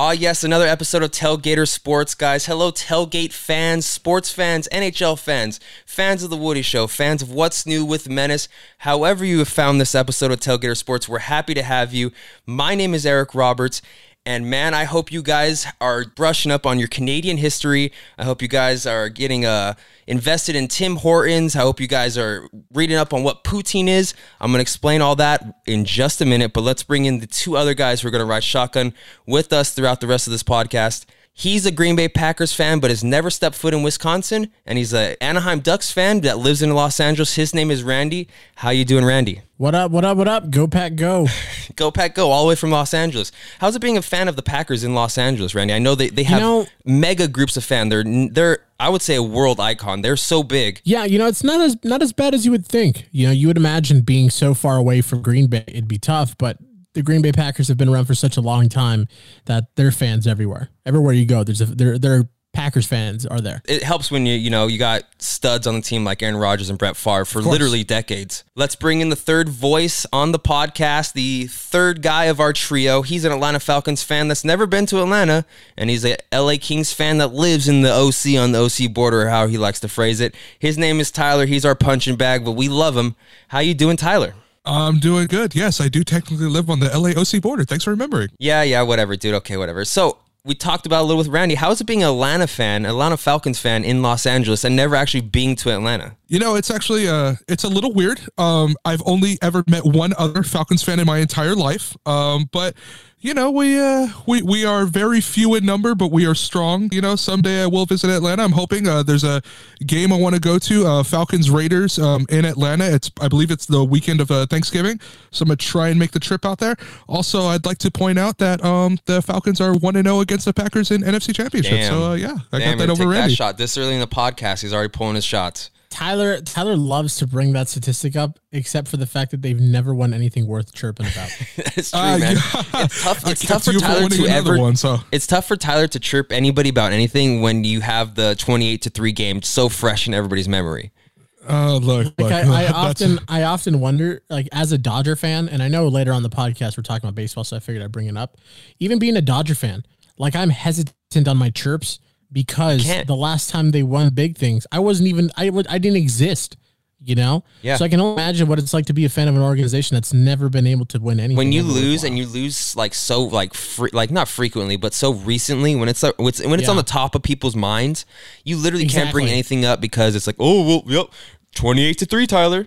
Ah, yes, another episode of Tailgater Sports, guys. Hello, tailgate fans, sports fans, NHL fans, fans of The Woody Show, fans of What's New with Menace. However, you have found this episode of Tailgater Sports, we're happy to have you. My name is Eric Roberts. And man, I hope you guys are brushing up on your Canadian history. I hope you guys are getting uh, invested in Tim Hortons. I hope you guys are reading up on what poutine is. I'm going to explain all that in just a minute, but let's bring in the two other guys who are going to ride shotgun with us throughout the rest of this podcast. He's a Green Bay Packers fan, but has never stepped foot in Wisconsin, and he's a Anaheim Ducks fan that lives in Los Angeles. His name is Randy. How you doing, Randy? What up? What up? What up? Go Pack, go! Go Pack, go! All the way from Los Angeles. How's it being a fan of the Packers in Los Angeles, Randy? I know they, they have know- mega groups of fans. They're they're I would say a world icon. They're so big. Yeah, you know it's not as not as bad as you would think. You know, you would imagine being so far away from Green Bay, it'd be tough, but the Green Bay Packers have been around for such a long time that they're fans everywhere. Everywhere you go, there's a there there are Packers fans are there. It helps when you you know you got studs on the team like Aaron Rodgers and Brett Favre for literally decades. Let's bring in the third voice on the podcast, the third guy of our trio. He's an Atlanta Falcons fan that's never been to Atlanta, and he's a LA Kings fan that lives in the OC on the OC border, or how he likes to phrase it. His name is Tyler. He's our punching bag, but we love him. How you doing, Tyler? I'm doing good. Yes, I do technically live on the LAOC border. Thanks for remembering. Yeah, yeah, whatever, dude. Okay, whatever. So we talked about a little with Randy. How is it being an Atlanta fan, Atlanta Falcons fan in Los Angeles, and never actually being to Atlanta? You know, it's actually uh it's a little weird. Um I've only ever met one other Falcons fan in my entire life. Um but you know, we uh we we are very few in number, but we are strong. You know, someday I will visit Atlanta. I'm hoping uh there's a game I want to go to, uh Falcons Raiders um in Atlanta. It's I believe it's the weekend of uh, Thanksgiving. So I'm going to try and make the trip out there. Also, I'd like to point out that um the Falcons are 1 and 0 against the Packers in NFC Championship. Damn. So uh, yeah, I Damn, got that over Randy. that shot this early in the podcast. He's already pulling his shots. Tyler Tyler loves to bring that statistic up, except for the fact that they've never won anything worth chirping about. it's true, Uh, man. yeah. It's tough. It's tough for Tyler to ever. one, so. It's tough for Tyler to chirp anybody about anything when you have the twenty-eight to three game so fresh in everybody's memory. Uh, look, look Like I, I often I often wonder, like as a Dodger fan, and I know later on the podcast we're talking about baseball, so I figured I'd bring it up. Even being a Dodger fan, like I'm hesitant on my chirps because the last time they won big things, I wasn't even I would I didn't exist. You know, Yeah. So I can only imagine what it's like to be a fan of an organization that's never been able to win anything. When you lose and you lose like so like free, like not frequently but so recently when it's when it's, when it's on the top of people's minds, you literally can't bring anything up because it's like oh well yep twenty-eight to three Tyler.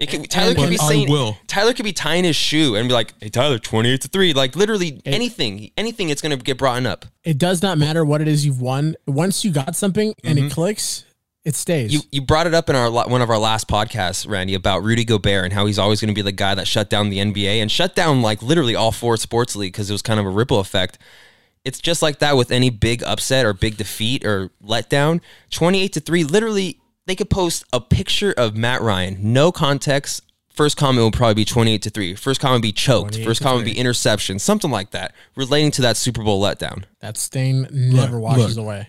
It could, Tyler could be saying. Tyler could be tying his shoe and be like, "Hey Tyler, twenty-eight to three. Like literally anything, anything. It's gonna get brought up. it does not matter what it is you've won. Once you got something and it mm-hmm. clicks, it stays. You you brought it up in our one of our last podcasts, Randy, about Rudy Gobert and how he's always going to be the guy that shut down the NBA and shut down like literally all four sports league because it was kind of a ripple effect. It's just like that with any big upset or big defeat or letdown. Twenty eight to three, literally, they could post a picture of Matt Ryan, no context. First comment will probably be 28 to 3. First comment would be choked. First comment would be interception, something like that, relating to that Super Bowl letdown. that stain never Look, washes look. away.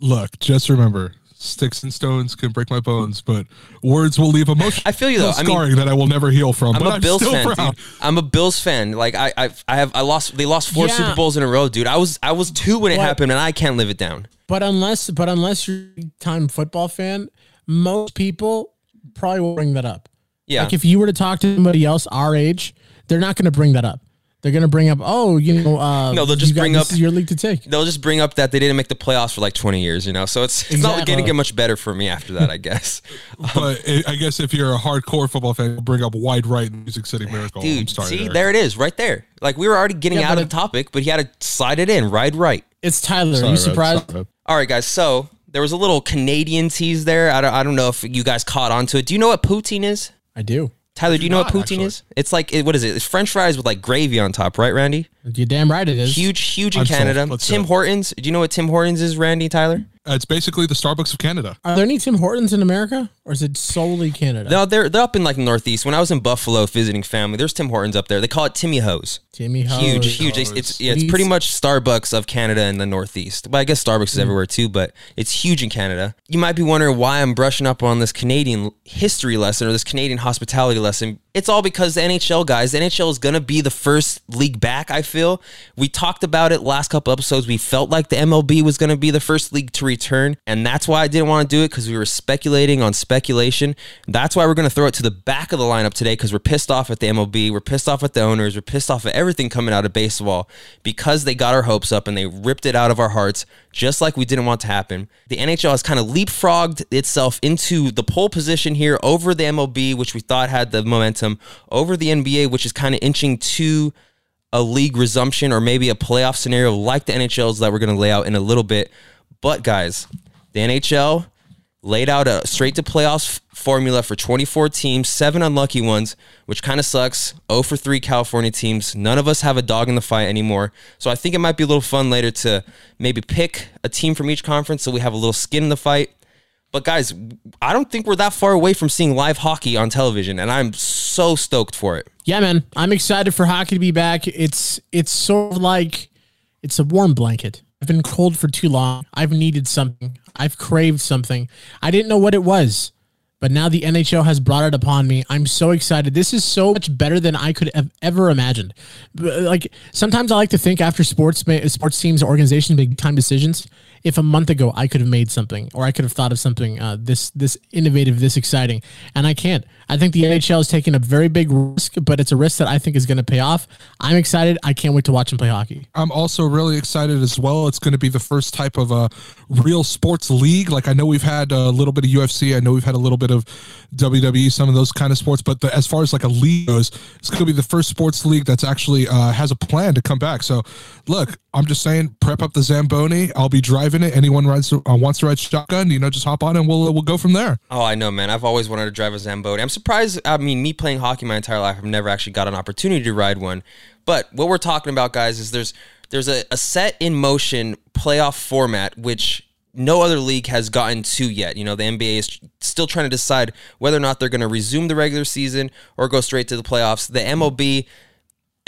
look, just remember, sticks and stones can break my bones, but words will leave emotion. I feel you, though. I mean- scarring that I will never heal from. I'm but a I'm Bills still fan, proud. dude. I'm a Bills fan. Like I, I, I have, I lost. They lost four Yeah. Super Bowls in a row, dude. I was, I was two when it What? happened, and I can't live it down. But unless, but unless you're a time football fan, most people probably will bring that up. Yeah, Like if you were to talk to somebody else our age, they're not going to bring that up. They're going to bring up, oh, you know, uh, No, they'll just you got- bring up- your league to take. they'll just bring up that they didn't make the playoffs for like 20 years, you know. So it's, it's not going to get much better for me after that, I guess. But I I guess if you're a hardcore football fan, you'll bring up wide right and Music City Miracle. I'm Dude, sorry, see, Eric. there it is, right there. Like we were already getting Yeah, out but of the topic, but he had to slide it in, right, right. It's Tyler. Are you surprised? sorry, All right, guys. So there was a little Canadian tease there. I don't, I don't know if you guys caught on to it. Do you know what poutine is? I do. Tyler, do you know what not, poutine actually. is? It's like it- what is it? It's French fries with like gravy on top, right, Randy? You're damn right it is. Huge, huge in I'm. Canada. Tim it. Hortons. Do you know what Tim Hortons is, Randy Tyler? Uh, it's basically the Starbucks of Canada. Are there any Tim Hortons in America, or is it solely Canada? No, they're they're up in like the Northeast. When I was in Buffalo visiting family, there's Tim Hortons up there. They call it Timmy Ho's. Timmy Ho's. Huge, huge. It's, it's yeah, it's pretty much Starbucks of Canada in the Northeast. But I guess Starbucks Mm. is everywhere too. But it's huge in Canada. You might be wondering why I'm brushing up on this Canadian history lesson or this Canadian hospitality lesson. It's all because the NHL guys, the NHL is going to be the first league back, I feel. We talked about it last couple episodes. We felt like the MLB was going to be the first league to return, and that's why I didn't want to do it because we were speculating on speculation. That's why we're going to throw it to the back of the lineup today because we're pissed off at the MLB, we're pissed off at the owners, we're pissed off at everything coming out of baseball because they got our hopes up and they ripped it out of our hearts just like we didn't want to happen. The NHL has kind of leapfrogged itself into the pole position here over the MLB, which we thought had the momentum, over the NBA, which is kind of inching to a league resumption or maybe a playoff scenario like the NHL's that we're going to lay out in a little bit. But guys, the NHL laid out a straight to playoffs formula for 24 teams, seven unlucky ones, which kind of sucks. 0 for 3 California teams. None of us have a dog in the fight anymore. So I think it might be a little fun later to maybe pick a team from each conference so we have a little skin in the fight. But guys, I don't think we're that far away from seeing live hockey on television, and I'm stoked for it. Yeah, man. I'm excited for hockey to be back. It's it's sort of like it's a warm blanket. I've been cold for too long. I've needed something. I've craved something. I didn't know what it was, but now the NHL has brought it upon me. I'm so excited. This is so much better than I could have ever imagined. Like sometimes I like to think after sports sports teams or organizations make time decisions, if a month ago I could have made something or I could have thought of something uh, this this innovative, this exciting, and I can't. I think the NHL is taking a very big risk, but it's a risk that I think is going to pay off. I'm excited. I can't wait to watch them play hockey. I'm also really excited as well. It's going to be the first type of a real sports league. Like I know we've had a little bit of UFC. I know we've had a little bit of WWE, some of those kind of sports. But the, as far as like a league goes, it's going to be the first sports league that's actually uh, has a plan to come back. So look, I'm just saying, prep up the Zamboni. I'll be driving it. Anyone rides, uh, wants to ride shotgun, you know, just hop on and we'll we'll go from there. Oh, I know, man. I've always wanted to drive a Zamboni. I'm surprised. I mean, me playing hockey my entire life, I've never actually got an opportunity to ride one. But what we're talking about, guys, is there's there's a, a set in motion playoff format which no other league has gotten to yet. You know, the NBA is still trying to decide whether or not they're going to resume the regular season or go straight to the playoffs. The MLB,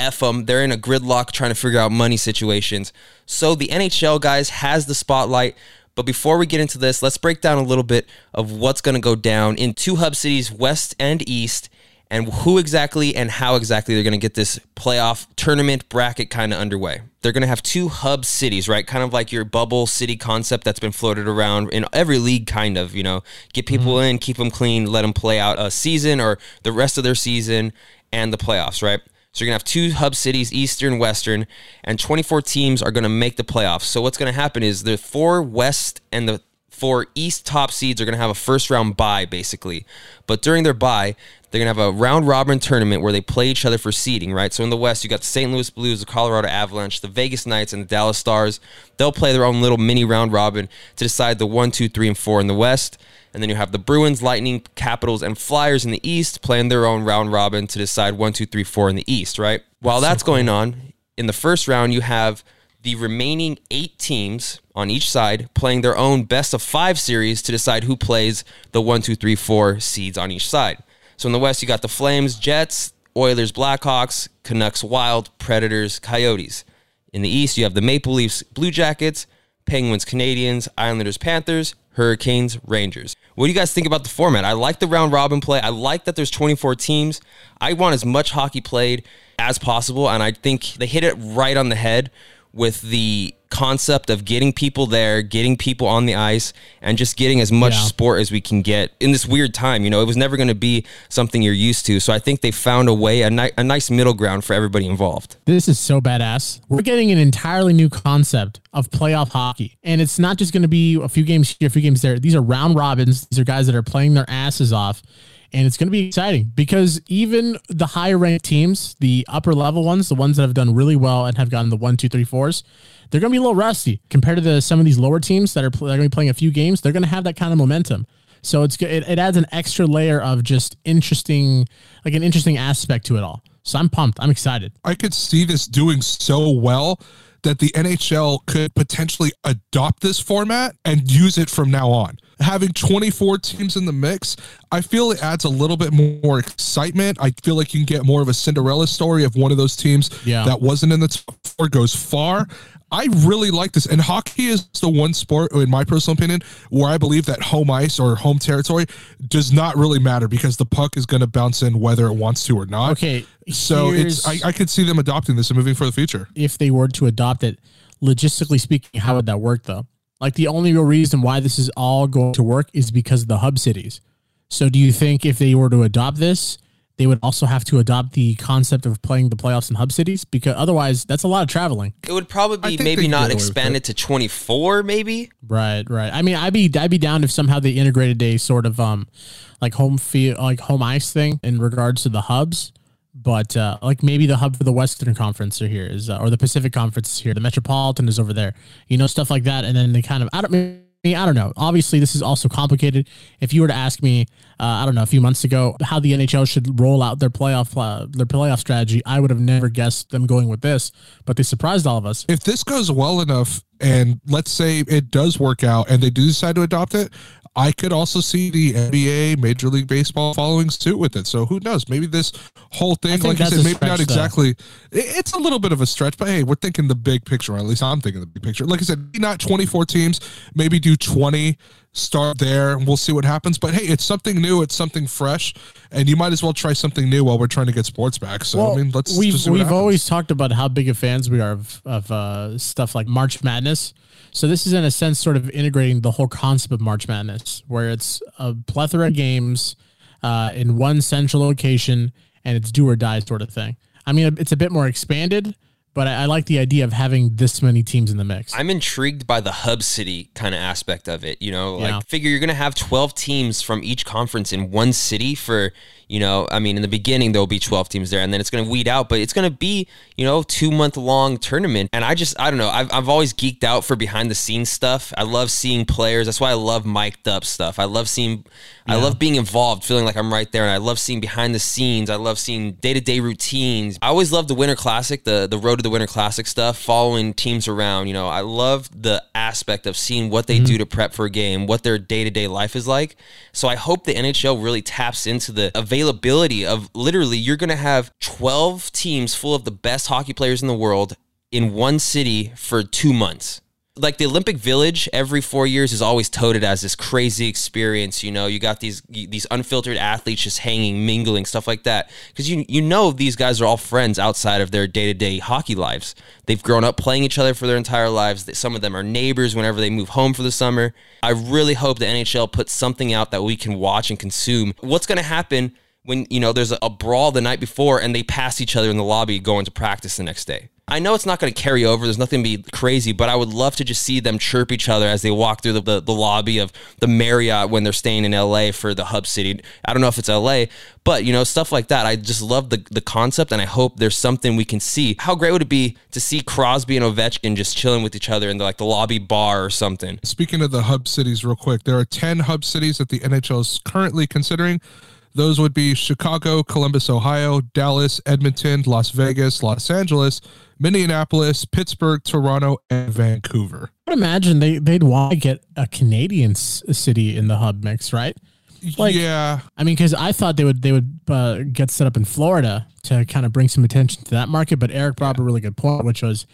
F them, they're in a gridlock trying to figure out money situations. So the NHL, guys, has the spotlight. But before we get into this, let's break down a little bit of what's going to go down in two hub cities, West and East, and who exactly and how exactly they're going to get this playoff tournament bracket kind of underway. They're going to have two hub cities, right? Kind of like your bubble city concept that's been floated around in every league, kind of, you know, get people mm-hmm. in, keep them clean, let them play out a season or the rest of their season and the playoffs, right? So you're going to have two hub cities, Eastern, Western, and 24 teams are going to make the playoffs. So what's going to happen is the four West and the four East top seeds are going to have a first round bye, basically. But during their bye, they're going to have a round robin tournament where they play each other for seeding, right? So in the West, you got the St. Louis Blues, the Colorado Avalanche, the Vegas Knights, and the Dallas Stars. They'll play their own little mini round robin to decide the one, two, three, and four in the West. And then you have the Bruins, Lightning, Capitals, and Flyers in the East playing their own round robin to decide one, two, three, four in the East, right? While that's, that's so cool. going on, in the first round, you have the remaining eight teams on each side playing their own best of five series to decide who plays the one, two, three, four seeds on each side. So in the West, you got the Flames, Jets, Oilers, Blackhawks, Canucks, Wild, Predators, Coyotes. In the East, you have the Maple Leafs, Blue Jackets, Penguins, Canadiens, Islanders, Panthers, Hurricanes, Rangers. What do you guys think about the format? I like the round robin play. I like that there's 24 teams. I want as much hockey played as possible, and I think they hit it right on the head with the concept of getting people there, getting people on the ice, and just getting as much yeah. sport as we can get in this weird time. You know, it was never going to be something you're used to. So I think they found a way, a, ni- a nice middle ground for everybody involved. This is so badass. We're getting an entirely new concept of playoff hockey. And it's not just going to be a few games here, a few games there. These are round robins. These are guys that are playing their asses off and it's going to be exciting because even the higher ranked teams, the upper level ones, the ones that have done really well and have gotten the one, two, three, fours, they're going to be a little rusty compared to the, some of these lower teams that are, that are going to be playing a few games. They're going to have that kind of momentum. So it's it, it adds an extra layer of just interesting, like an interesting aspect to it all. So I'm pumped. I'm excited. I could see this doing so well that the NHL could potentially adopt this format and use it from now on. Having 24 teams in the mix, I feel it adds a little bit more excitement. I feel like you can get more of a Cinderella story of one of those teams yeah. that wasn't in the top four goes far. I really like this. And hockey is the one sport, in my personal opinion, where I believe that home ice or home territory does not really matter because the puck is going to bounce in whether it wants to or not. Okay, So it's I, I could see them adopting this and moving for the future. if they were to adopt it, logistically speaking, how would that work though? Like the only real reason why this is all going to work is because of the hub cities. So do you think if they were to adopt this, they would also have to adopt the concept of playing the playoffs in hub cities? Because otherwise, that's a lot of traveling. It would probably be maybe not get away with expanded to 24, maybe. Right, right. I mean, I'd be I'd be down if somehow they integrated a sort of um like home field like home ice thing in regards to the hubs. But uh, like maybe the hub for the Western Conference are here is uh, or the Pacific Conference is here. The Metropolitan is over there. You know stuff like that, and then they kind of I don't I don't know. Obviously, this is also complicated. If you were to ask me, uh, I don't know, a few months ago, how the NHL should roll out their playoff their playoff strategy, I would have never guessed them going with this. But they surprised all of us. If this goes well enough, and let's say it does work out, and they do decide to adopt it, I could also see the NBA, Major League Baseball following suit with it. So who knows? Maybe this whole thing, like you said, maybe not though. exactly. it- It's a little bit of a stretch, but hey, we're thinking the big picture. Or at least I'm thinking the big picture. Like I said, not 24 teams. Maybe do 20. Start there, and we'll see what happens. But hey, it's something new. It's something fresh, and you might as well try something new while we're trying to get sports back. So I mean, let's. we've we've always talked about how big of fans we are of, of uh, stuff like March Madness. So this is in a sense sort of integrating the whole concept of March Madness, where it's a plethora of games uh, in one central location, and it's do or die sort of thing. I mean, it's a bit more expanded, but I, I like the idea of having this many teams in the mix. I'm intrigued by the hub city kind of aspect of it. You know, Yeah. like figure you're going to have 12 teams from each conference in one city for, you know, I mean, in the beginning, there'll be 12 teams there and then it's going to weed out, but it's going to be, you know, two month long tournament. And I just, I don't know, I've, I've always geeked out for behind the scenes stuff. I love seeing players. That's why I love mic'd up stuff. I love seeing, I love being involved, feeling like I'm right there. And I love seeing behind the scenes. I love seeing day to day routines. I always love the Winter Classic, the, the road to the Winter Classic stuff, following teams around. You know, I love the aspect of seeing what they do mm-hmm. to prep for a game, what their day to day life is like. So I hope the NHL really taps into the availability of literally, you're going to have 12 teams full of the best hockey players in the world in one city for two months like the Olympic Village every four years is always touted as this crazy experience. You know, you got these these unfiltered athletes just hanging, mingling, stuff like that. Because you you know these guys are all friends outside of their day to day hockey lives. They've grown up playing each other for their entire lives. Some of them are neighbors whenever they move home for the summer. I really hope the NHL puts something out that we can watch and consume. What's going to happen? When you know there's a, a brawl the night before and they pass each other in the lobby going to practice the next day. I know it's not going to carry over. There's nothing to be crazy, but I would love to just see them chirp each other as they walk through the, the, the lobby of the Marriott when they're staying in LA for the hub city. I don't know if it's LA, but you know, stuff like that. I just love the, the concept and I hope there's something we can see. How great would it be to see Crosby and Ovechkin just chilling with each other in the, like the lobby bar or something? Speaking of the hub cities, real quick, there are 10 hub cities that the NHL is currently considering. Those would be Chicago, Columbus, Ohio, Dallas, Edmonton, Las Vegas, Los Angeles, Minneapolis, Pittsburgh, Toronto, and Vancouver. I would imagine they they'd want to get a Canadian s- city in the hub mix, right? Like- yeah, I mean, because I thought they would they would uh, get set up in Florida to kind of bring some attention to that market. But Eric brought up a really good point, which was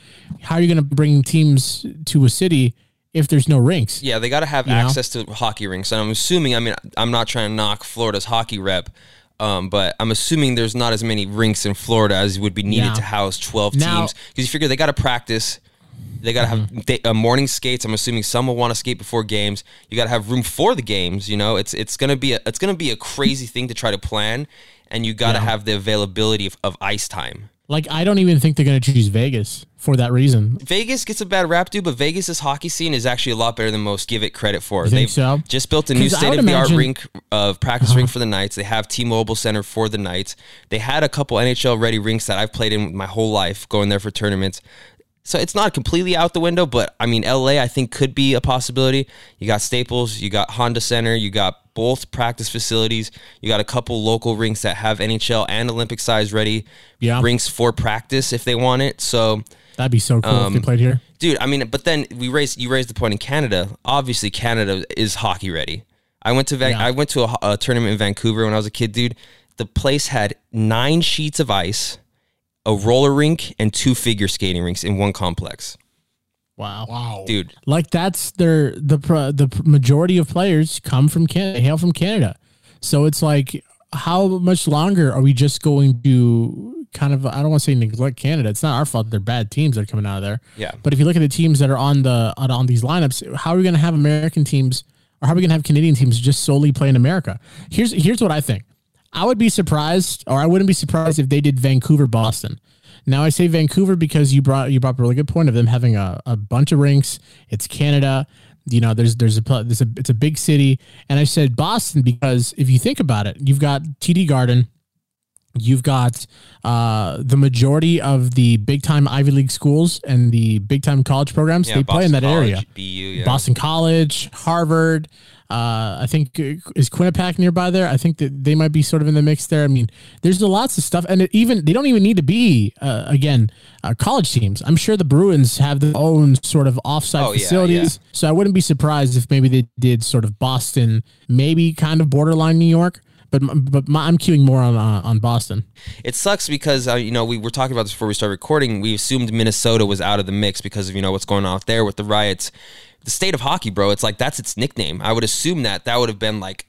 how are you going to bring teams to a city if there's no rinks? Yeah, they got to have You know? access to hockey rinks. And I'm assuming, I mean, I'm not trying to knock Florida's hockey rep, um, but I'm assuming there's not as many rinks in Florida as would be needed to house 12 Now- teams. Because you figure they got to practice. They got to Mm-hmm. have day, uh, morning skates. I'm assuming some will want to skate before games. You got to have room for the games. You know, it's it's gonna be a, it's gonna be a crazy thing to try to plan, and you got to Yeah. have the availability of, of ice time. Like I don't even think they're going to choose Vegas for that reason. Vegas gets a bad rap, dude, but Vegas's hockey scene is actually a lot better than most give it credit for. They've so? just built a new state of the art rink of practice rink uh-huh. for the Knights. They have T-Mobile Center for the Knights. They had a couple NHL ready rinks that I've played in my whole life, going there for tournaments. So it's not completely out the window, but I mean, LA I think could be a possibility. You got Staples, you got Honda Center, you got both practice facilities. You got a couple local rinks that have NHL and Olympic size ready Yeah. rinks for practice if they want it. So That'd be so cool if they um, played here. dude i mean but then we raised you raised the point in canada obviously canada is hockey ready i went to Van- Yeah. i went to a, a tournament in vancouver when i was a kid dude the place had nine sheets of ice a roller rink and two figure skating rinks in one complex Wow. Wow. dude. Like that's their the the majority of players come from Canada, hail from Canada. So it's like, how much longer are we just going to kind of? I don't want to say neglect Canada. It's not our fault. They're bad teams that are coming out of there. Yeah. But if you look at the teams that are on the on, on these lineups, how are we going to have American teams or how are we going to have Canadian teams just solely play in America? Here's here's what I think. I would be surprised, or I wouldn't be surprised if they did Vancouver, Boston. Now I say Vancouver because you brought you brought up a really good point of them having a, a bunch of rinks. It's Canada. You know, there's there's a there's a it's a big city, and I said Boston because if you think about it, you've got TD Garden, you've got uh, the majority of the big time Ivy League schools and the big time college programs. Yeah, they play in that College, area. BU, yeah. Boston College, Harvard. Uh, I think uh, is Quinnipiac nearby there. I think that they might be sort of in the mix there. I mean, there's lots of stuff, and it even they don't even need to be uh, again uh, college teams. I'm sure the Bruins have their own sort of offsite Oh, yeah, facilities, so I wouldn't be surprised if maybe they did sort of Boston, maybe kind of borderline New York. But but my, I'm queuing more on uh, on Boston. It sucks because uh, you know we were talking about this before we started recording. We assumed Minnesota was out of the mix because of you know what's going on out there with the riots. The state of hockey, bro. It's like that's its nickname. I would assume that that would have been like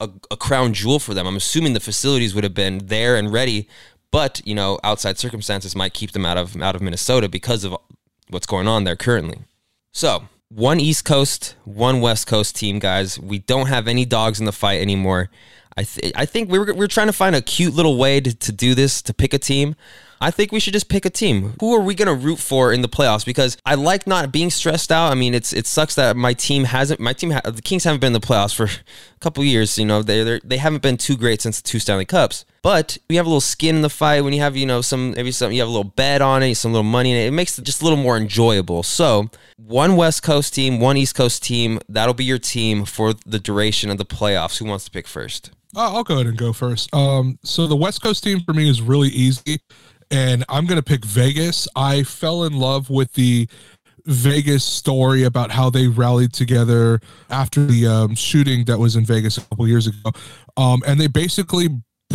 a, a crown jewel for them. I'm assuming the facilities would have been there and ready, but you know outside circumstances might keep them out of out of Minnesota because of what's going on there currently. So one East Coast, one West Coast team, guys. We don't have any dogs in the fight anymore. I th- I think we were we are trying to find a cute little way to, to do this to pick a team. I think we should just pick a team. Who are we going to root for in the playoffs? Because I like not being stressed out. I mean, it's it sucks that my team hasn't. My team, ha- the Kings haven't been in the playoffs for a couple years. You know, they they they haven't been too great since the two Stanley Cups. But we have a little skin in the fight when you have you know some maybe some you have a little bet on it, some little money in it. It makes it just a little more enjoyable. So one West Coast team, one East Coast team. That'll be your team for the duration of the playoffs. Who wants to pick first? Uh, I'll go ahead and go first. Um, so the West Coast team for me is really easy, and I'm going to pick Vegas. I fell in love with the Vegas story about how they rallied together after the um, shooting that was in Vegas a couple years ago, um, and they basically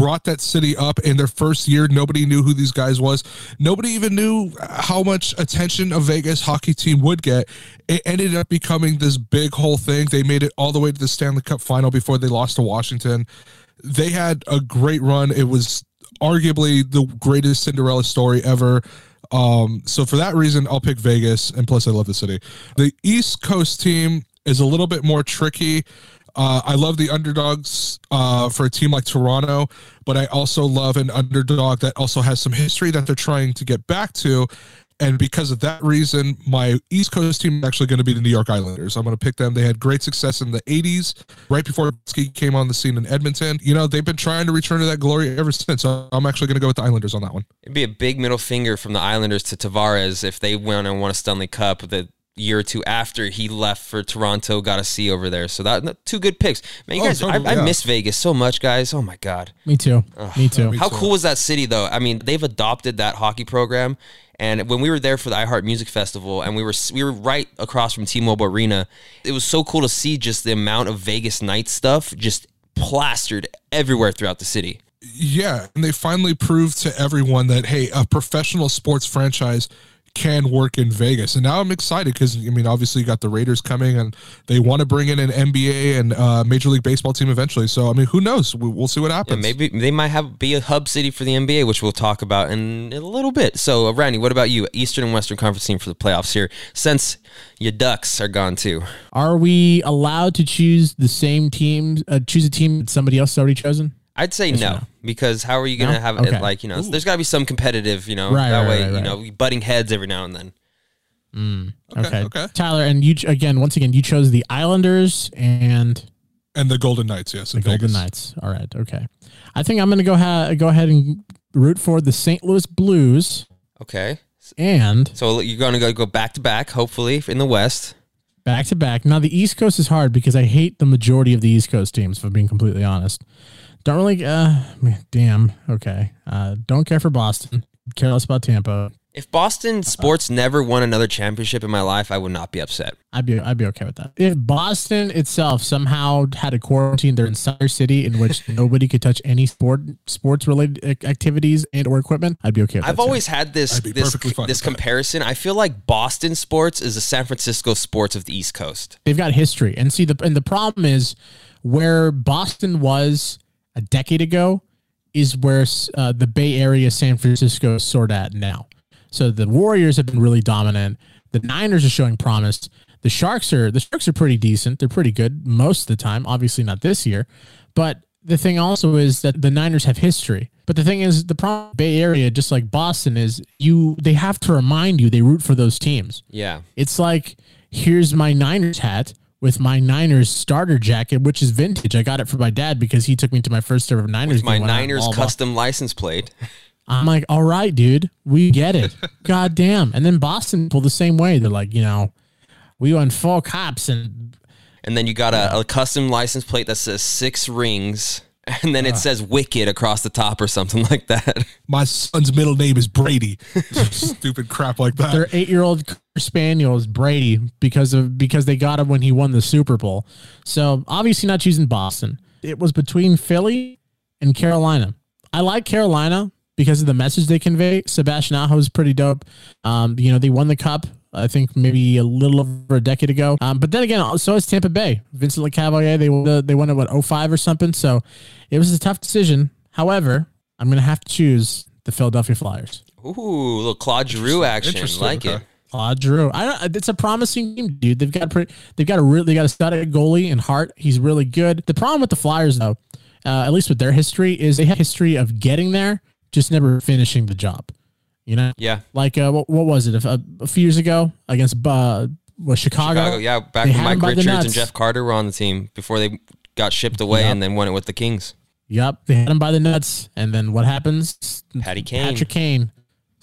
brought that city up in their first year. Nobody knew who these guys was. Nobody even knew how much attention a vegas hockey team would get. It ended up becoming this big whole thing. They made it all the way to the stanley cup final before they lost to washington. They had a great run. It was arguably the greatest cinderella story ever. Um, so for that reason i'll pick vegas and plus i love the city. The east coast team is a little bit more tricky uh, I love the underdogs uh, for a team like Toronto, but I also love an underdog that also has some history that they're trying to get back to. And because of that reason, my East Coast team is actually going to be the New York Islanders. I'm going to pick them. They had great success in the 80s, right before Ski came on the scene in Edmonton. You know, they've been trying to return to that glory ever since. So I'm actually going to go with the Islanders on that one. It'd be a big middle finger from the Islanders to Tavares if they went and won a Stanley Cup the year or two after he left for Toronto, got a C over there. So that two good picks. Man, you Oh, guys, totally, I, I miss Vegas so much, guys. Oh my god. Me too. Me too. How cool was that city though? I mean, they've adopted that hockey program. And when we were there for the iHeart Music Festival, and we were we were right across from T-Mobile Arena, it was so cool to see just the amount of Vegas night stuff just plastered everywhere throughout the city. Yeah, and they finally proved to everyone that hey, a professional sports franchise can work in Vegas. And now I'm excited because I mean, obviously you got the Raiders coming, and they want to bring in an NBA and uh, Major League Baseball team eventually. So I mean, who knows? We, we'll see what happens. And maybe they might have be a hub city for the NBA, which we'll talk about in a little bit. So, uh, Randy, what about you? Eastern and Western Conference team for the playoffs here, since your Ducks are gone too. Are we allowed to choose the same team? Uh, choose a team that somebody else has already chosen? I'd say or no, no? because how are you going to No? have Okay. it like you know? There's got to be some competitive, you know. Right, that right, way, right, you right. know, butting heads every now and then. Mm, okay. okay. Tyler, and you again, once again, you chose the Islanders and and the Golden Knights, yes, the Golden Vegas. Knights. All right. Okay. I think I'm going to go ha- go ahead and root for the St. Louis Blues Okay, and so you're going to go go back to back, hopefully in the West. back to back. Now the East Coast is hard because I hate the majority of the East Coast teams. If I'm being completely honest, don't really. Uh, damn. Okay. Uh, don't care for Boston. Care less about Tampa. If Boston sports never won another championship in my life, I would not be upset. I'd be I'd be okay with that. If Boston itself somehow had a quarantine their entire city in which nobody could touch any sport sports related activities and or equipment, I'd be okay with that. I've that. too. always had this this this with that. comparison. I feel like Boston sports is the San Francisco sports of the East Coast. they've got history. And see the and the problem is where Boston was a decade ago is where uh, the Bay Area, San Francisco is sort of at now. So the Warriors have been really dominant. The Niners are showing promise. The Sharks are the Sharks are pretty decent. They're pretty good most of the time. Obviously not this year, but the thing also is that the Niners have history. But the thing is, the problem Bay Area, just like Boston, is you they have to remind you they root for those teams. Yeah. It's like, here's my Niners hat with my Niners starter jacket, which is vintage. I got it from my dad because he took me to my first ever Niners My game. Niners all of- custom license plate. I'm like, all right, dude, we get it. God damn. And then Boston pulled the same way. They're like, you know, we won four cops and And then you got a, a custom license plate that says six rings. And then it says Wicked across the top or something like that. My son's middle name is Brady. Stupid crap like that. their eight year old spaniel is Brady because of because they got him when he won the Super Bowl. So obviously not choosing Boston. It was between Philly and Carolina. I like Carolina because of the message they convey. Sebastian Aho is pretty dope. Um, you know, they won the cup. I think maybe a little over a decade ago. Um, but then again, so is Tampa Bay. Vincent Lecavalier, they won, the, they won at what 05 or something. So it was a tough decision. However, I'm going to have to choose the Philadelphia Flyers. Ooh, little Claude Giroux action. Interesting, Like it. Claude Drew. I don't, it's a promising team, dude. They've got pretty, they've got a really they got a stud goalie and Hart. He's really good. The problem with the Flyers, though, uh, at least with their history, is they have a history of getting there, just never finishing the job. You know, Yeah. like uh, what, what was it a, a few years ago against uh, was Chicago? Chicago. Yeah. Back when Mike him by the Richards and. Jeff Carter were on the team before they got shipped away Yep. and then won it with the Kings. Yep, they had him by the nuts, and then what happens? Patty Kane. Patrick Kane,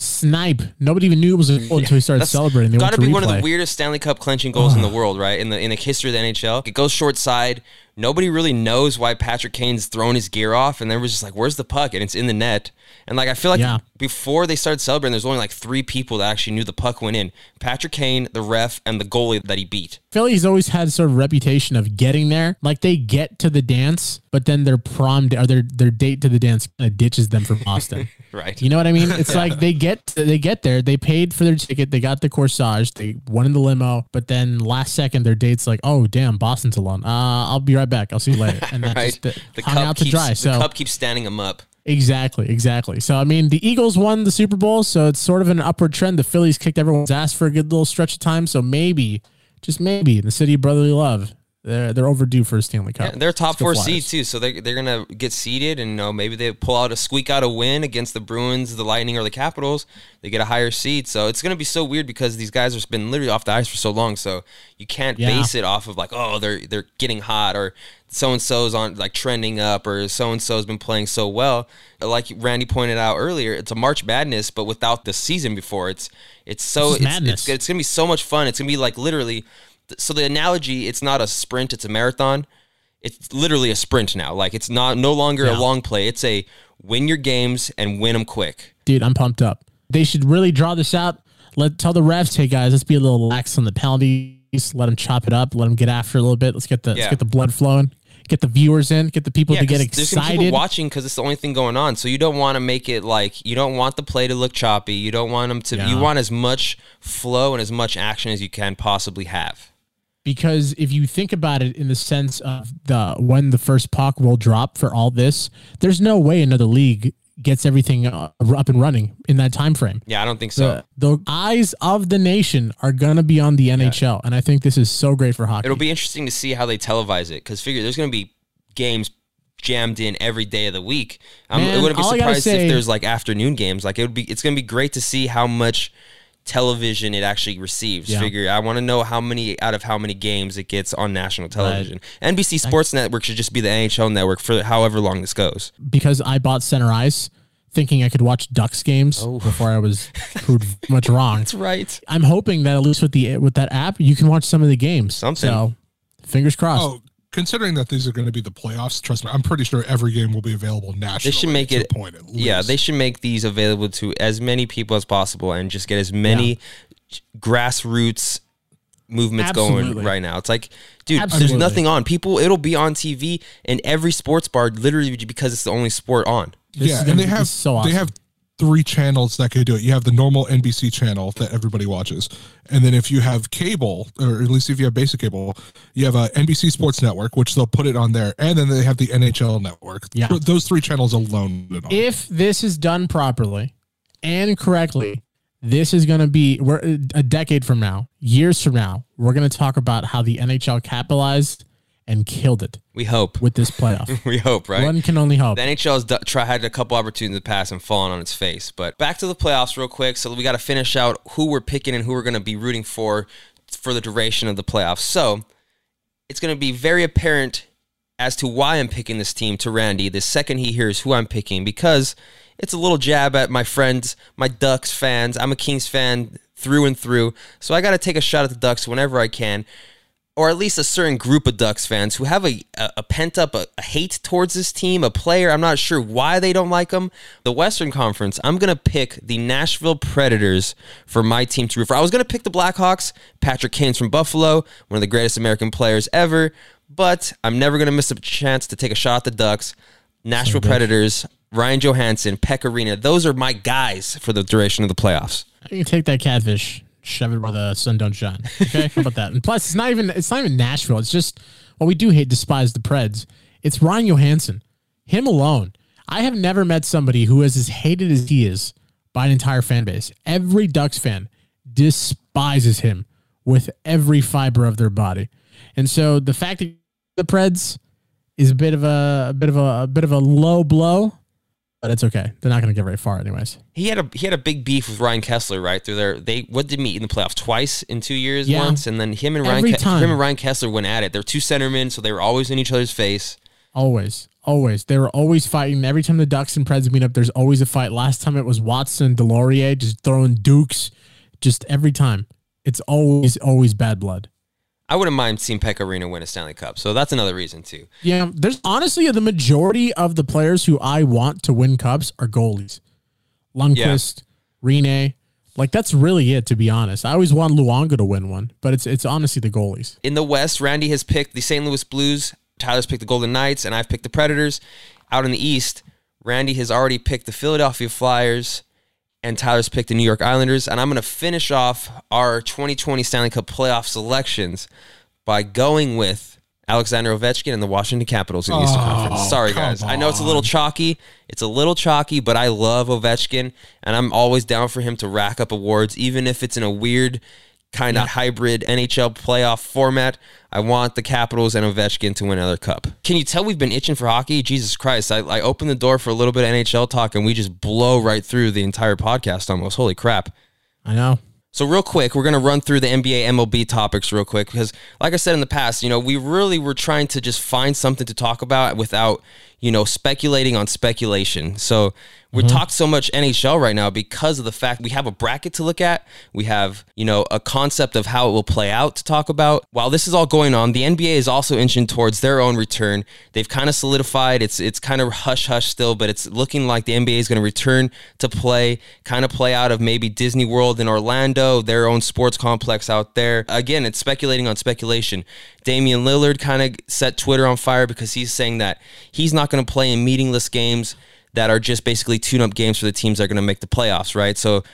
snipe. Nobody even knew it was a goal until he started That's celebrating. They Got to be one of the weirdest Stanley Cup clinching goals in the world, right? In the in the history of the NHL, it goes short side. Nobody really knows why Patrick Kane's thrown his gear off, and was just like, "Where's the puck?" And it's in the net. And like I feel like Yeah. before they started celebrating, there's only like three people that actually knew the puck went in: Patrick Kane, the ref, and the goalie that he beat. Philly's always had sort of reputation of getting there. Like they get to the dance, but then their prom or their their date to the dance kind of ditches them for Boston. Right. You know what I mean? It's like they get they get there, they paid for their ticket, they got the corsage, they won in the limo, but then last second their date's like, oh damn, Boston's alone. Uh, I'll be right back. I'll see you later. And that Right. just uh, The hung cup out to keeps dry. the So cup keeps standing them up. Exactly, exactly. So I mean, the Eagles won the Super Bowl, so it's sort of an upward trend. The Phillies kicked everyone's ass for a good little stretch of time, so maybe, just maybe, in the city of brotherly love, they're they're overdue for a Stanley Cup. Yeah, they're top four Flyers. seed too, so they they're gonna get seeded, and you know maybe they pull out a squeak out a win against the Bruins, the Lightning, or the Capitals. They get a higher seed, so it's gonna be so weird because these guys have been literally off the ice for so long, so you can't Yeah. base it off of like oh they're they're getting hot or so and so's on like trending up or so and so's been playing so well. Like Randy pointed out earlier, it's a March Madness, but without the season before. It's it's so it's, madness. it's it's gonna be so much fun. It's gonna be like literally. So the analogy, it's not a sprint, it's a marathon it's literally a sprint now. Like it's not no longer Yeah. a long play. It's a win your games and win them quick. Dude, I'm pumped up. They should really draw this out. Let tell the refs, hey guys, let's be a little lax on the penalties. Let them chop it up. Let them get after a little bit. Let's get the Yeah. let's get the blood flowing. Get the viewers in. Get the people to get 'cause there's gonna be people watching because it's the only thing going on. So you don't want to make it like you don't want the play to look choppy. You don't want them to. Yeah. You want as much flow and as much action as you can possibly have. Because if you think about it in the sense of the when the first puck will drop for all this, there's no way another league gets everything uh, up and running in that time frame. Yeah, I don't think so. The, the eyes of the nation are gonna be on the NHL, and I think this is so great for hockey. It'll be interesting to see how they televise it because figure there's going to be games jammed in every day of the week. Um, Man, it wouldn't be all I gotta surprised say- if there's like afternoon games. Like it would be. It's going to be great to see how much television it actually receives. Yeah. Figure I want to know how many out of how many games it gets on national television. NBC Sports Network should just be the NHL network for however long this goes. because I bought center ice, thinking I could watch Ducks games Oh. before I was proved much wrong. That's right. I'm hoping that at least with the with that app, you can watch some of the games. Something. So, fingers crossed. Oh, considering that these are going to be the playoffs, trust me, I'm pretty sure every game will be available nationally. They should make it point at least. Yeah, they should make these available to as many people as possible and just get as many grassroots movements Absolutely. going right now. It's like, dude, Absolutely. there's nothing on. People, it'll be on TV in every sports bar, literally because it's the only sport on. This yeah, and they have so awesome. they have three channels that could do it. You have the normal NBC channel that everybody watches, and then if you have cable, or at least if you have basic cable, you have a NBC Sports Network, which they'll put it on there, and then they have the NHL Network. Yeah. Those three channels alone. put it on. if this is done properly and correctly, this is going to be we're a decade from now, years from now, we're going to talk about how the NHL capitalized and killed it We hope. with this playoff. We hope, right? One can only hope. The NHL has d- try, had a couple opportunities in the past and fallen on its face. But back to the playoffs, real quick. So we got to finish out who we're picking and who we're going to be rooting for for the duration of the playoffs. So it's going to be very apparent as to why I'm picking this team to Randy the second he hears who I'm picking because it's a little jab at my friends, my Ducks fans. I'm a Kings fan through and through. So I got to take a shot at the Ducks whenever I can or at least a certain group of Ducks fans who have a, a, a pent up a, a hate towards this team, a player. I'm not sure why they don't like them. The Western Conference, I'm going to pick the Nashville Predators for my team to root for. I was going to pick the Blackhawks, Patrick Kane's from Buffalo, one of the greatest American players ever, but I'm never going to miss a chance to take a shot at the Ducks. Nashville Predators, Ryan Johansen, Pekka Rinne. Those are my guys for the duration of the playoffs. You can take that catfish, shove it where the sun don't shine. Okay, how about that? And plus, it's not even it's not even Nashville. It's just well, we do hate despise the Preds. It's Ryan Johansen, him alone. I have never met somebody who is as hated as he is by an entire fan base. Every Ducks fan despises him with every fiber of their body, and so the fact that the Preds is a bit of a, a bit of a, a bit of a low blow, but it's okay. They're not going to get very far, anyways. He had a he had a big beef with Ryan Kesler right through there. They what did meet in the playoffs twice in two years Yeah. once, and then him and Ryan Ke- him and Ryan Kesler went at it. They're two centermen, so they were always in each other's face. Always, always. They were always fighting. Every time the Ducks and Preds meet up, there's always a fight. Last time it was Watson, Deslauriers, just throwing dukes. Just every time. It's always, always bad blood. I wouldn't mind seeing Pekka Rinne win a Stanley Cup, so that's another reason too. Yeah, there's honestly the majority of the players who I want to win cups are goalies. Lundqvist, Rinne. Like that's really it, to be honest. I always want Luongo to win one, but it's it's honestly the goalies. In the West, Randy has picked the St. Louis Blues. Tyler's picked the Golden Knights, and I've picked the Predators. Out in the East, Randy has already picked the Philadelphia Flyers, and Tyler's picked the New York Islanders. And I'm going to finish off our 2020 Stanley Cup playoff selections by going with Alexander Ovechkin and the Washington Capitals in the Eastern Oh, Conference. Sorry, guys. I know it's a little chalky. It's a little chalky, but I love Ovechkin, and I'm always down for him to rack up awards, even if it's in a weird kind of hybrid NHL playoff format. I want the Capitals and Ovechkin to win another cup. Can you tell we've been itching for hockey? Jesus Christ. I, I opened the door for a little bit of NHL talk and we just blow right through the entire podcast almost. Holy crap. I know. So real quick, we're gonna run through the NBA MLB topics real quick because, like I said in the past, you know, we really were trying to just find something to talk about without, you know, speculating on speculation. So we mm-hmm. talk so much NHL right now because of the fact we have a bracket to look at. We have, you know, a concept of how it will play out to talk about. While this is all going on, the NBA is also inching towards their own return. They've kind of solidified. It's it's kind of hush hush still, but it's looking like the NBA is going to return to play, kind of play out of maybe Disney World in Orlando, their own sports complex out there. Again, it's speculating on speculation. Damian Lillard kind of set Twitter on fire because he's saying that he's not going to play in meaningless games that are just basically tune up games for the teams that are going to make the playoffs, right? So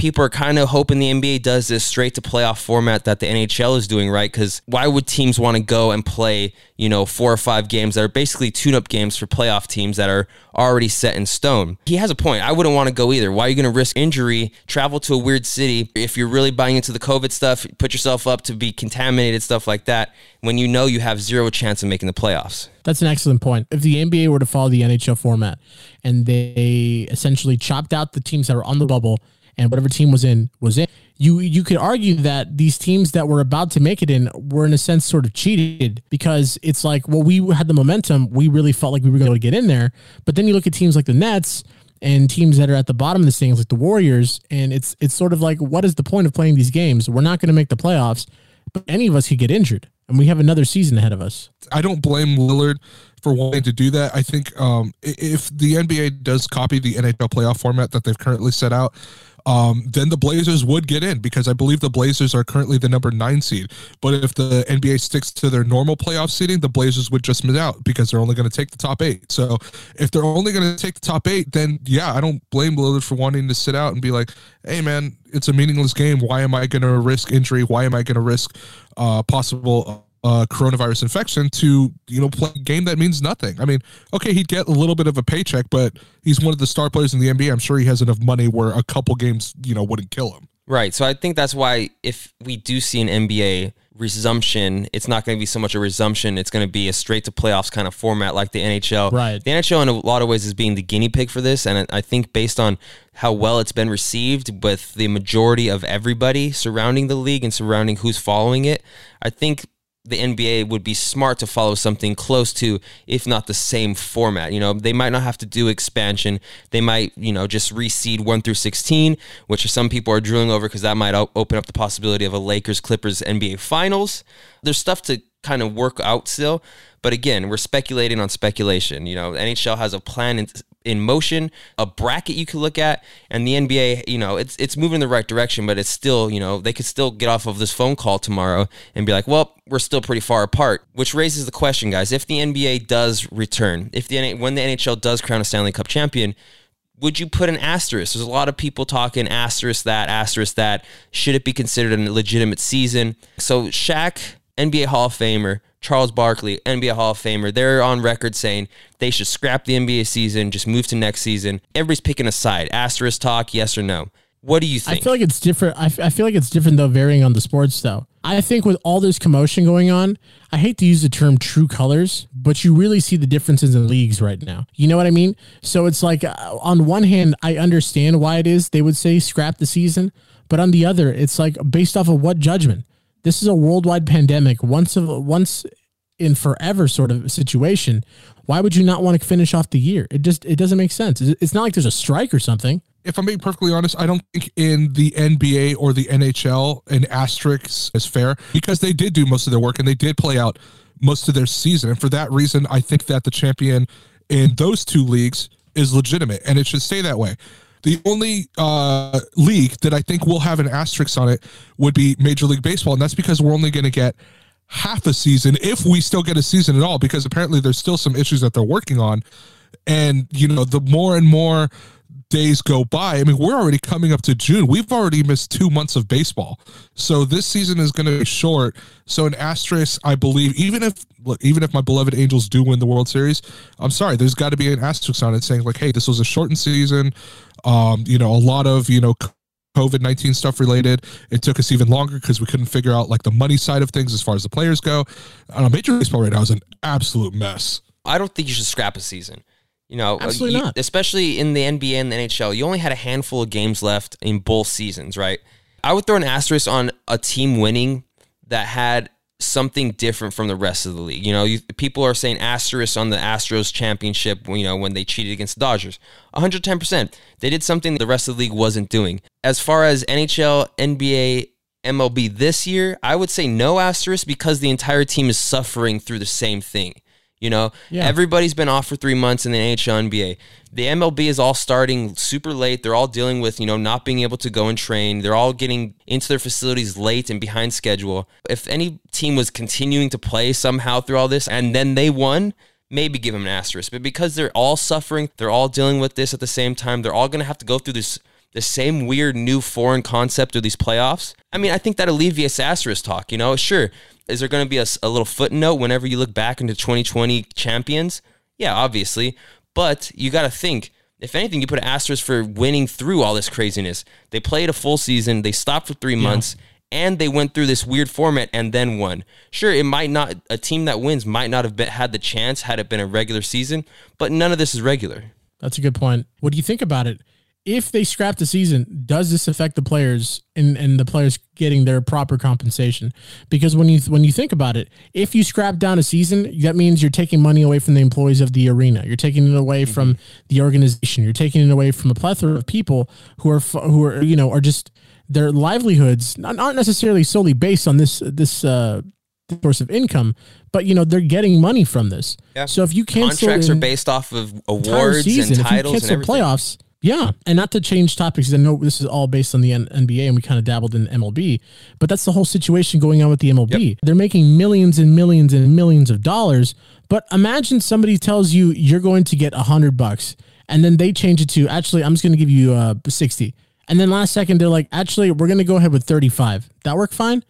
people are kind of hoping the NBA does this straight to playoff format that the NHL is doing, right? Because why would teams want to go and play, you know, four or five games that are basically tune up games for playoff teams that are already set in stone? He has a point. I wouldn't want to go either. Why are you going to risk injury, travel to a weird city? If you're really buying into the COVID stuff, put yourself up to be contaminated, stuff like that, when you know you have zero chance of making the playoffs. That's an excellent point. If the NBA were to follow the NHL format and they essentially chopped out the teams that were on the bubble and whatever team was in was in, you you could argue that these teams that were about to make it in were in a sense sort of cheated because it's like, well, we had the momentum, we really felt like we were going to get in there, but then you look at teams like the Nets and teams that are at the bottom of the standings like the Warriors, and it's it's sort of like, what is the point of playing these games? We're not going to make the playoffs, but any of us could get injured. and we have another season ahead of us. I don't blame Lillard for wanting to do that. I think um, if the NBA does copy the NHL playoff format that they've currently set out, um, then the Blazers would get in because I believe the Blazers are currently the number nine seed. But if the NBA sticks to their normal playoff seeding, the Blazers would just miss out because they're only going to take the top eight. So if they're only going to take the top eight, then yeah, I don't blame Lillard for wanting to sit out and be like, hey, man, it's a meaningless game. Why am I going to risk injury? Why am I going to risk uh, possible uh, coronavirus infection to you know play a game that means nothing. I mean, okay, he'd get a little bit of a paycheck, but he's one of the star players in the NBA. I'm sure he has enough money where a couple games you know wouldn't kill him. Right. So I think that's why if we do see an NBA resumption, it's not going to be so much a resumption. It's going to be a straight to playoffs kind of format like the NHL. Right. The NHL, in a lot of ways, is being the guinea pig for this. And I think based on how well it's been received with the majority of everybody surrounding the league and surrounding who's following it, I think the NBA would be smart to follow something close to, if not the same format. You know, they might not have to do expansion. They might, you know, just reseed one through 16, which some people are drilling over because that might open up the possibility of a Lakers Clippers NBA finals. There's stuff to kind of work out still. But again, we're speculating on speculation. You know, NHL has a plan in motion, a bracket you could look at, and the NBA, you know, it's it's moving in the right direction, but it's still, you know, they could still get off of this phone call tomorrow and be like, well, we're still pretty far apart. Which raises the question, guys, if the NBA does return, if the when the NHL does crown a Stanley Cup champion, would you put an asterisk? There's a lot of people talking asterisk that, asterisk that. Should it be considered a legitimate season? So Shaq, NBA Hall of Famer, Charles Barkley, NBA Hall of Famer, they're on record saying they should scrap the NBA season, just move to next season. Everybody's picking a side. Asterisk talk, yes or no. What do you think? I feel like it's different. I, f- I feel like it's different though, varying on the sports though. I think with all this commotion going on, I hate to use the term true colors, but you really see the differences in leagues right now. You know what I mean? So it's like, uh, on one hand, I understand why it is they would say scrap the season, but on the other, it's like based off of what judgment? This is a worldwide pandemic, once of once in forever sort of situation. Why would you not want to finish off the year? It just it doesn't make sense. It's not like there's a strike or something. If I'm being perfectly honest, I don't think in the NBA or the NHL an asterisk is fair because they did do most of their work and they did play out most of their season. And for that reason, I think that the champion in those two leagues is legitimate and it should stay that way. The only uh, league that I think will have an asterisk on it would be Major League Baseball, and that's because we're only going to get half a season if we still get a season at all, because apparently there's still some issues that they're working on. And, you know, the more and more days go by, I mean, we're already coming up to June. We've already missed two months of baseball. So this season is going to be short. So an asterisk, I believe, even if even if my beloved Angels do win the World Series, I'm sorry, there's got to be an asterisk on it saying like, hey, this was a shortened season. Um, you know, a lot of you know COVID 19 stuff related. It took us even longer because we couldn't figure out like the money side of things as far as the players go. I know, Major Baseball right now is an absolute mess. I don't think you should scrap a season. You know, uh, Absolutely not. especially in the NBA and the NHL, you only had a handful of games left in both seasons, right? I would throw an asterisk on a team winning that had something different from the rest of the league. You know, you, people are saying asterisk on the Astros championship, you know, when they cheated against the Dodgers. 110%. They did something the rest of the league wasn't doing. As far as NHL, NBA, MLB this year, I would say no asterisk because the entire team is suffering through the same thing. You know, yeah. everybody's been off for three months in the NHL, NBA. The MLB is all starting super late. They're all dealing with, you know, not being able to go and train. They're all getting into their facilities late and behind schedule. If any team was continuing to play somehow through all this and then they won, maybe give them an asterisk. But because they're all suffering, they're all dealing with this at the same time, they're all going to have to go through this the same weird new foreign concept of these playoffs. I mean, I think that alleviates asterisk talk. You know, sure, is there going to be a, a little footnote whenever you look back into 2020 champions? Yeah, obviously. But you got to think, if anything, you put an asterisk for winning through all this craziness. They played a full season, they stopped for three yeah. months, and they went through this weird format and then won. Sure, it might not, a team that wins might not have been, had the chance had it been a regular season, but none of this is regular. That's a good point. What do you think about it? If they scrap the season, does this affect the players and, and the players getting their proper compensation? Because when you when you think about it, if you scrap down a season, that means you're taking money away from the employees of the arena. You're taking it away mm-hmm. from the organization. You're taking it away from a plethora of people who are who are you know are just their livelihoods not, not necessarily solely based on this this uh, source of income, but you know they're getting money from this. Yeah. So if you cancel Contracts are based off of awards season, and if you titles and everything. playoffs, yeah, and not to change topics, I know this is all based on the N- NBA, and we kind of dabbled in MLB, but that's the whole situation going on with the MLB. They're making millions and millions and millions of dollars, but imagine somebody tells you you're going to get a hundred bucks, and then they change it to actually I'm just going to give you uh sixty, and then last second they're like actually we're going to go ahead with thirty five. That work fine?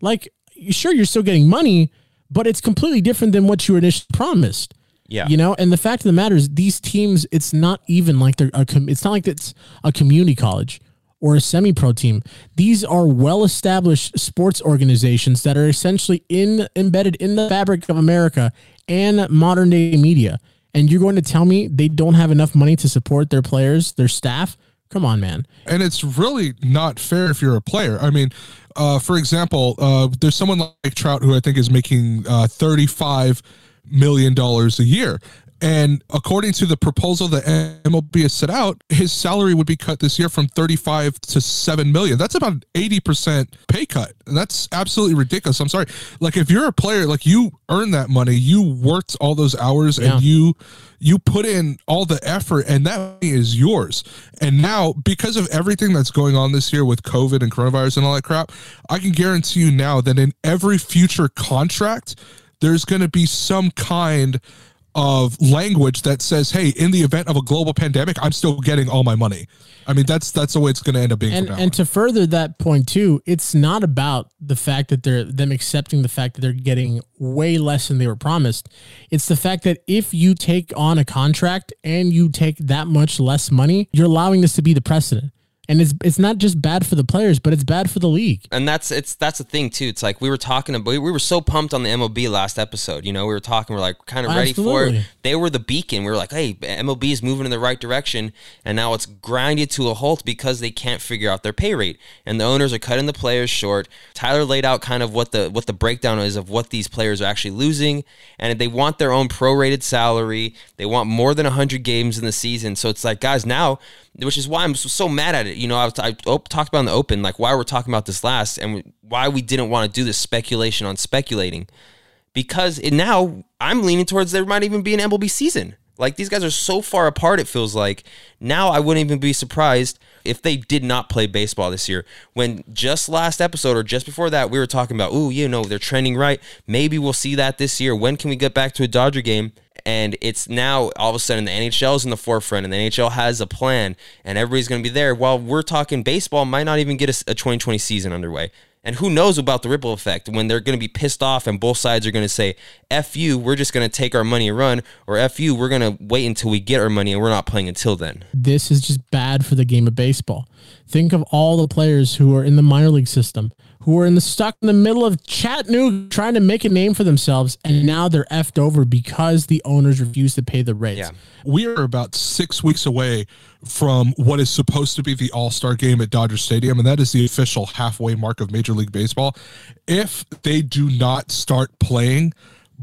Like sure you're still getting money, but it's completely different than what you were initially promised. Yeah. You know, and the fact of the matter is, these teams, it's not even like they're a com- it's not like it's a community college or a semi-pro team. These are well-established sports organizations that are essentially in embedded in the fabric of America and modern day media. And you're going to tell me they don't have enough money to support their players, their staff? Come on, man. and it's really not fair if you're a player. I mean, uh, for example, uh, there's someone like Trout who I think is making uh, 35 million dollars a year. And according to the proposal that MLB has set out, his salary would be cut this year from 35 to 7 million. That's about an 80% pay cut. And that's absolutely ridiculous. I'm sorry. Like if you're a player, like you earn that money, you worked all those hours Yeah. and you you put in all the effort and that money is yours. And now because of everything that's going on this year with COVID and coronavirus and all that crap, I can guarantee you now that in every future contract there's going to be some kind of language that says, "Hey, in the event of a global pandemic, I'm still getting all my money." I mean, that's that's the way it's going to end up being. and and to further that point too, it's not about the fact that they're them accepting the fact that they're getting way less than they were promised. It's the fact that if you take on a contract and you take that much less money, you're allowing this to be the precedent. And it's it's not just bad for the players, but it's bad for the league. and that's it's that's the thing too. It's like we were talking about we were so pumped on the MLB last episode. You know, we were talking, we're like kind of ready for it. They were the beacon. We were like, hey, MLB is moving in the right direction, and now it's grinded to a halt because they can't figure out their pay rate, and the owners are cutting the players short. Tyler laid out kind of what the what the breakdown is of what these players are actually losing, and they want their own prorated salary. They want more than hundred games in the season. So it's like, guys, now which is why I'm so mad at it. You know, I, was, I talked about in the open, like why we're talking about this last and we- why we didn't want to do this speculation on speculating. Because it, now I'm leaning towards there might even be an MLB season. Like these guys are so far apart, it feels like. Now I wouldn't even be surprised if they did not play baseball this year. When just last episode or just before that, we were talking about, oh, you know, they're trending right. Maybe we'll see that this year. When can we get back to a Dodger game? And it's now all of a sudden the NHL is in the forefront and the NHL has a plan and everybody's going to be there while we're talking baseball might not even get a, a 2020 season underway. And who knows about the ripple effect when they're going to be pissed off and both sides are going to say, F you, we're just going to take our money and run, or F you, we're going to wait until we get our money and we're not playing until then. This is just bad for the game of baseball. Think of all the players who are in the minor league system, who are in the stuck in the middle of Chattanooga trying to make a name for themselves, and now they're effed over because the owners refuse to pay the rates. Yeah. we are about six weeks away from what is supposed to be the All Star game at Dodger Stadium, and that is the official halfway mark of Major League Baseball. If they do not start playing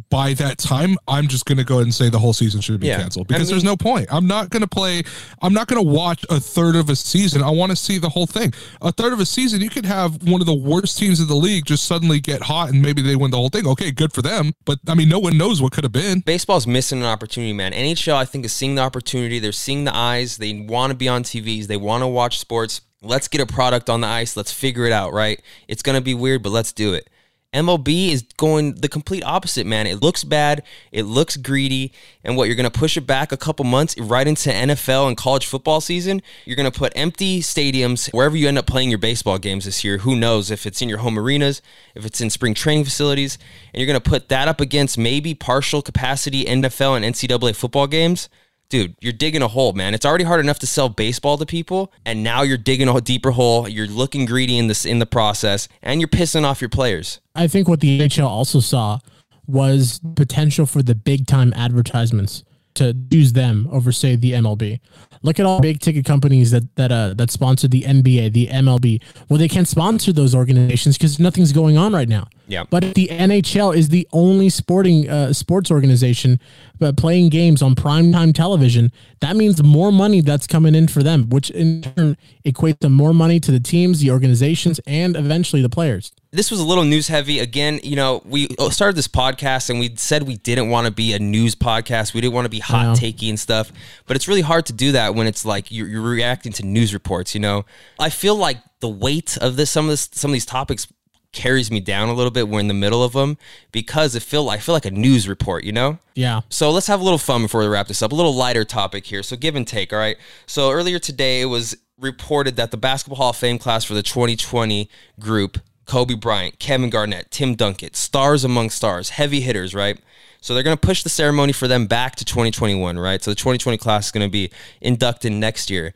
by that time, I'm just going to go ahead and say the whole season should be Yeah. canceled I because there's no point. I'm not going to play. I'm not going to watch a third of a season. I want to see the whole thing. A third of a season, you could have one of the worst teams in the league just suddenly get hot and maybe they win the whole thing. Okay, good for them. But I mean, no one knows what could have been. Baseball's missing an opportunity, man. NHL, I think, is seeing the opportunity. They're seeing the eyes. They want to be on TVs. They want to watch sports. Let's get a product on the ice. Let's figure it out, right? It's going to be weird, but let's do it. MLB is going the complete opposite, man. It looks bad. It looks greedy. And what, you're going to push it back a couple months right into NFL and college football season? You're going to put empty stadiums wherever you end up playing your baseball games this year. Who knows if it's in your home arenas, if it's in spring training facilities, and you're going to put that up against maybe partial capacity NFL and NCAA football games? Dude, you're digging a hole, man. It's already hard enough to sell baseball to people, and now you're digging a deeper hole. You're looking greedy in this in the process, and you're pissing off your players. I think what the NHL also saw was potential for the big time advertisements to use them over say the MLB. Look at all big ticket companies that that uh, that sponsor the NBA, the MLB. Well, they can't sponsor those organizations because nothing's going on right now. Yeah. But if the NHL is the only sporting uh, sports organization but playing games on primetime television, that means more money that's coming in for them, which in turn equates to more money to the teams, the organizations, and eventually the players. This was a little news heavy. Again, you know, we started this podcast and we said we didn't want to be a news podcast. We didn't want to be hot takey and stuff. But it's really hard to do that when it's like you're, you're reacting to news reports. You know, I feel like the weight of this, some of this, some of these topics carries me down a little bit. We're in the middle of them because it feel I feel like a news report, you know? Yeah. So let's have a little fun before we wrap this up. A little lighter topic here. So give and take, all right? So earlier today it was reported that the Basketball Hall of Fame class for the 2020 group, Kobe Bryant, Kevin Garnett, Tim Duncan, stars among stars, heavy hitters, right? So they're going to push the ceremony for them back to 2021, right? So the 2020 class is going to be inducted next year.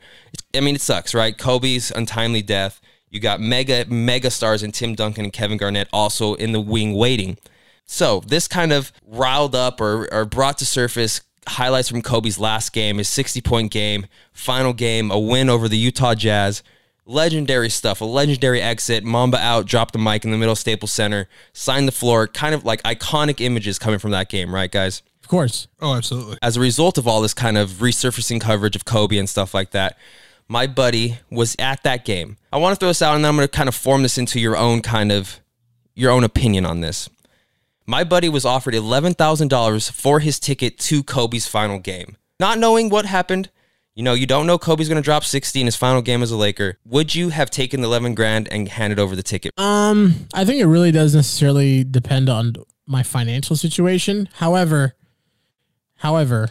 I mean, it sucks, right? Kobe's untimely death. You got mega mega stars in Tim Duncan and Kevin Garnett also in the wing waiting. So this kind of riled up or, or brought to surface highlights from Kobe's last game, his 60 point game, final game, a win over the Utah Jazz. Legendary stuff, a legendary exit, Mamba out, drop the mic in the middle of Staples Center, sign the floor, kind of like iconic images coming from that game, right, guys? Of course. Oh, absolutely. As a result of all this kind of resurfacing coverage of Kobe and stuff like that, my buddy was at that game. I want to throw this out and then I'm going to kind of form this into your own kind of your own opinion on this. My buddy was offered $11,000 for his ticket to Kobe's final game. Not knowing what happened, you know, you don't know Kobe's going to drop 60 in his final game as a Laker. Would you have taken the 11 grand and handed over the ticket? Um, I think it really does necessarily depend on my financial situation. However, however,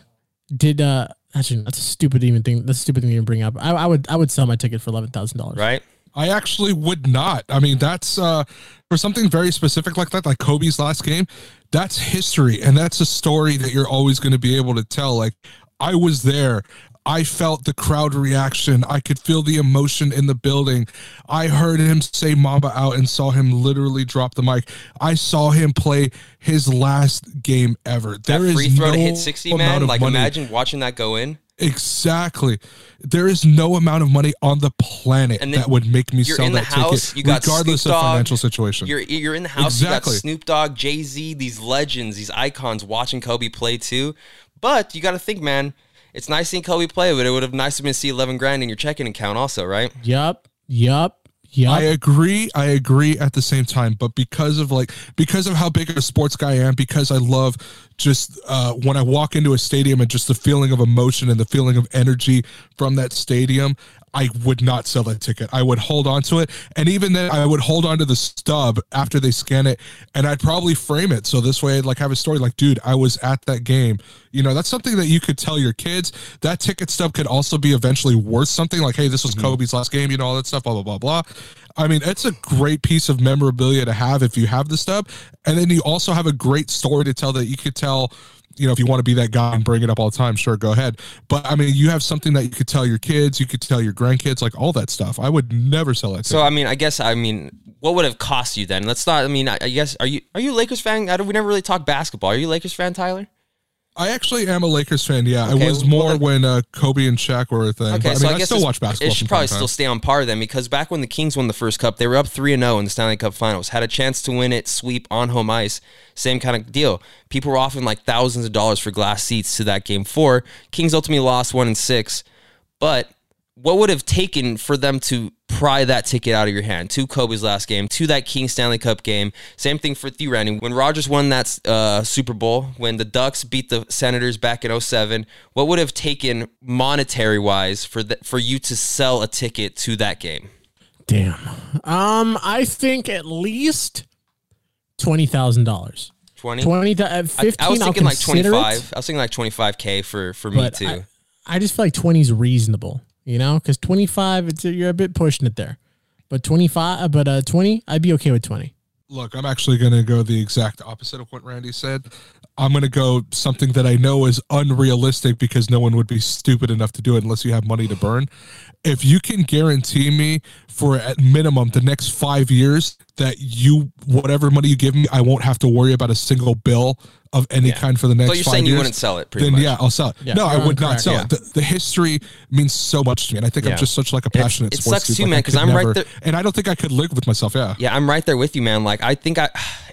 did uh actually that's a stupid even thing. That's a stupid thing to even bring up. I, I would I would sell my ticket for eleven thousand dollars. Right? I actually would not. I mean, that's uh, for something very specific like that, like Kobe's last game. That's history, and that's a story that you're always going to be able to tell. Like, I was there. I felt the crowd reaction. I could feel the emotion in the building. I heard him say Mamba out and saw him literally drop the mic. I saw him play his last game ever. That free throw no to hit 60, man. Like, money. imagine watching that go in. Exactly. There is no amount of money on the planet that would make me sell that house, ticket, regardless Snoop of Dogg, financial situation. You're you're in the house. Exactly. You got Snoop Dogg, Jay Z, these legends, these icons watching Kobe play too. But you got to think, man. It's nice seeing Kobe play, but it would have nice been to see eleven grand in your checking account, also, right? Yup. Yup. Yeah, I agree. I agree at the same time, but because of like because of how big of a sports guy I am, because I love just uh, when I walk into a stadium and just the feeling of emotion and the feeling of energy from that stadium, I would not sell that ticket. I would hold on to it. And even then I would hold on to the stub after they scan it and I'd probably frame it. So this way I'd like have a story like, dude, I was at that game. You know, that's something that you could tell your kids. That ticket stub could also be eventually worth something like, hey, this was mm-hmm. Kobe's last game, you know, all that stuff, blah, blah, blah, blah. I mean, it's a great piece of memorabilia to have if you have the stub. And then you also have a great story to tell that you could tell you know, if you want to be that guy and bring it up all the time, sure, go ahead. But I mean, you have something that you could tell your kids, you could tell your grandkids, like all that stuff. I would never sell that. So, I mean, I guess, I mean, what would have cost you then? Let's not. I mean, I, I guess, are you are you a Lakers fan? I don't, we never really talk basketball. Are you Lakers fan, Tyler? I actually am a Lakers fan. Yeah, okay, I was more well, when uh, Kobe and Shaq were a thing. Okay, but, I mean, so I, I guess still watch basketball. It should probably still stay on par then, because back when the Kings won the first cup, they were up three and zero in the Stanley Cup Finals. Had a chance to win it, sweep on home ice. Same kind of deal. People were offering like thousands of dollars for glass seats to that game four. Kings ultimately lost one and six, but what would have taken for them to pry that ticket out of your hand to Kobe's last game, to that King Stanley Cup game? Same thing for Randy. When Rogers won that uh, Super Bowl, when the Ducks beat the Senators back in 07, what would have taken monetary wise for the, for you to sell a ticket to that game? Damn. Um, I think at least twenty thousand dollars. 20? 20 uh, 15 I, I was thinking like 25 it, i was thinking like 25k for for me too I, I just feel like 20 is reasonable you know, because 25, it's you're a bit pushing it there. But 25, but uh, 20, I'd be okay with 20. Look, I'm actually going to go the exact opposite of what Randy said. I'm going to go something that I know is unrealistic because no one would be stupid enough to do it unless you have money to burn. If you can guarantee me for at minimum the next five years that you, whatever money you give me, I won't have to worry about a single bill of any yeah. kind for the next. So you're saying years, you wouldn't sell it? then much. yeah, I'll sell it. Yeah, no, I would oh, not sell yeah. it. The, the, history means so much to me, and I think I'm just such like a passionate. It, it sucks too, like man, because I'm never, right there, and I don't think I could live with myself. Yeah, yeah, I'm right there with you, man. Like I think I,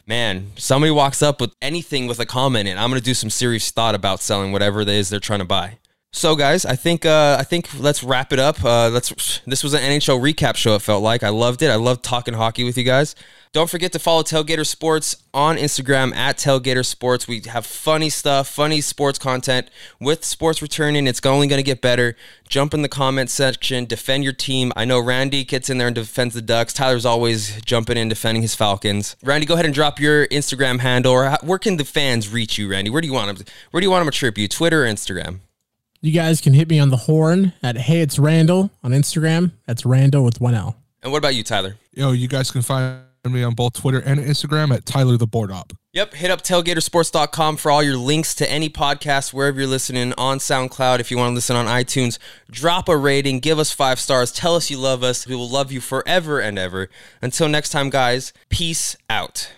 man, somebody walks up with anything with a comment, and I'm gonna do some serious thought about selling whatever it is they're trying to buy. So, guys, I think uh, I think let's wrap it up. Uh, let's. This was an NHL recap show. It felt like I loved it. I loved talking hockey with you guys. Don't forget to follow Tailgater Sports on Instagram at Tailgater Sports. We have funny stuff, funny sports content with sports returning. It's only going to get better. Jump in the comment section, defend your team. I know Randy gets in there and defends the Ducks. Tyler's always jumping in defending his Falcons. Randy, go ahead and drop your Instagram handle. Or where can the fans reach you, Randy? Where do you want them? Where do you want them to trip you? Twitter or Instagram? You guys can hit me on the horn at Hey It's Randall on Instagram. That's Randall with one L. And what about you, Tyler? Yo, you guys can find me on both Twitter and Instagram at Tyler the Board Op. Yep, hit up tailgatersports.com for all your links to any podcast wherever you're listening on SoundCloud. If you want to listen on iTunes, drop a rating, give us five stars, tell us you love us. We will love you forever and ever. Until next time, guys, peace out.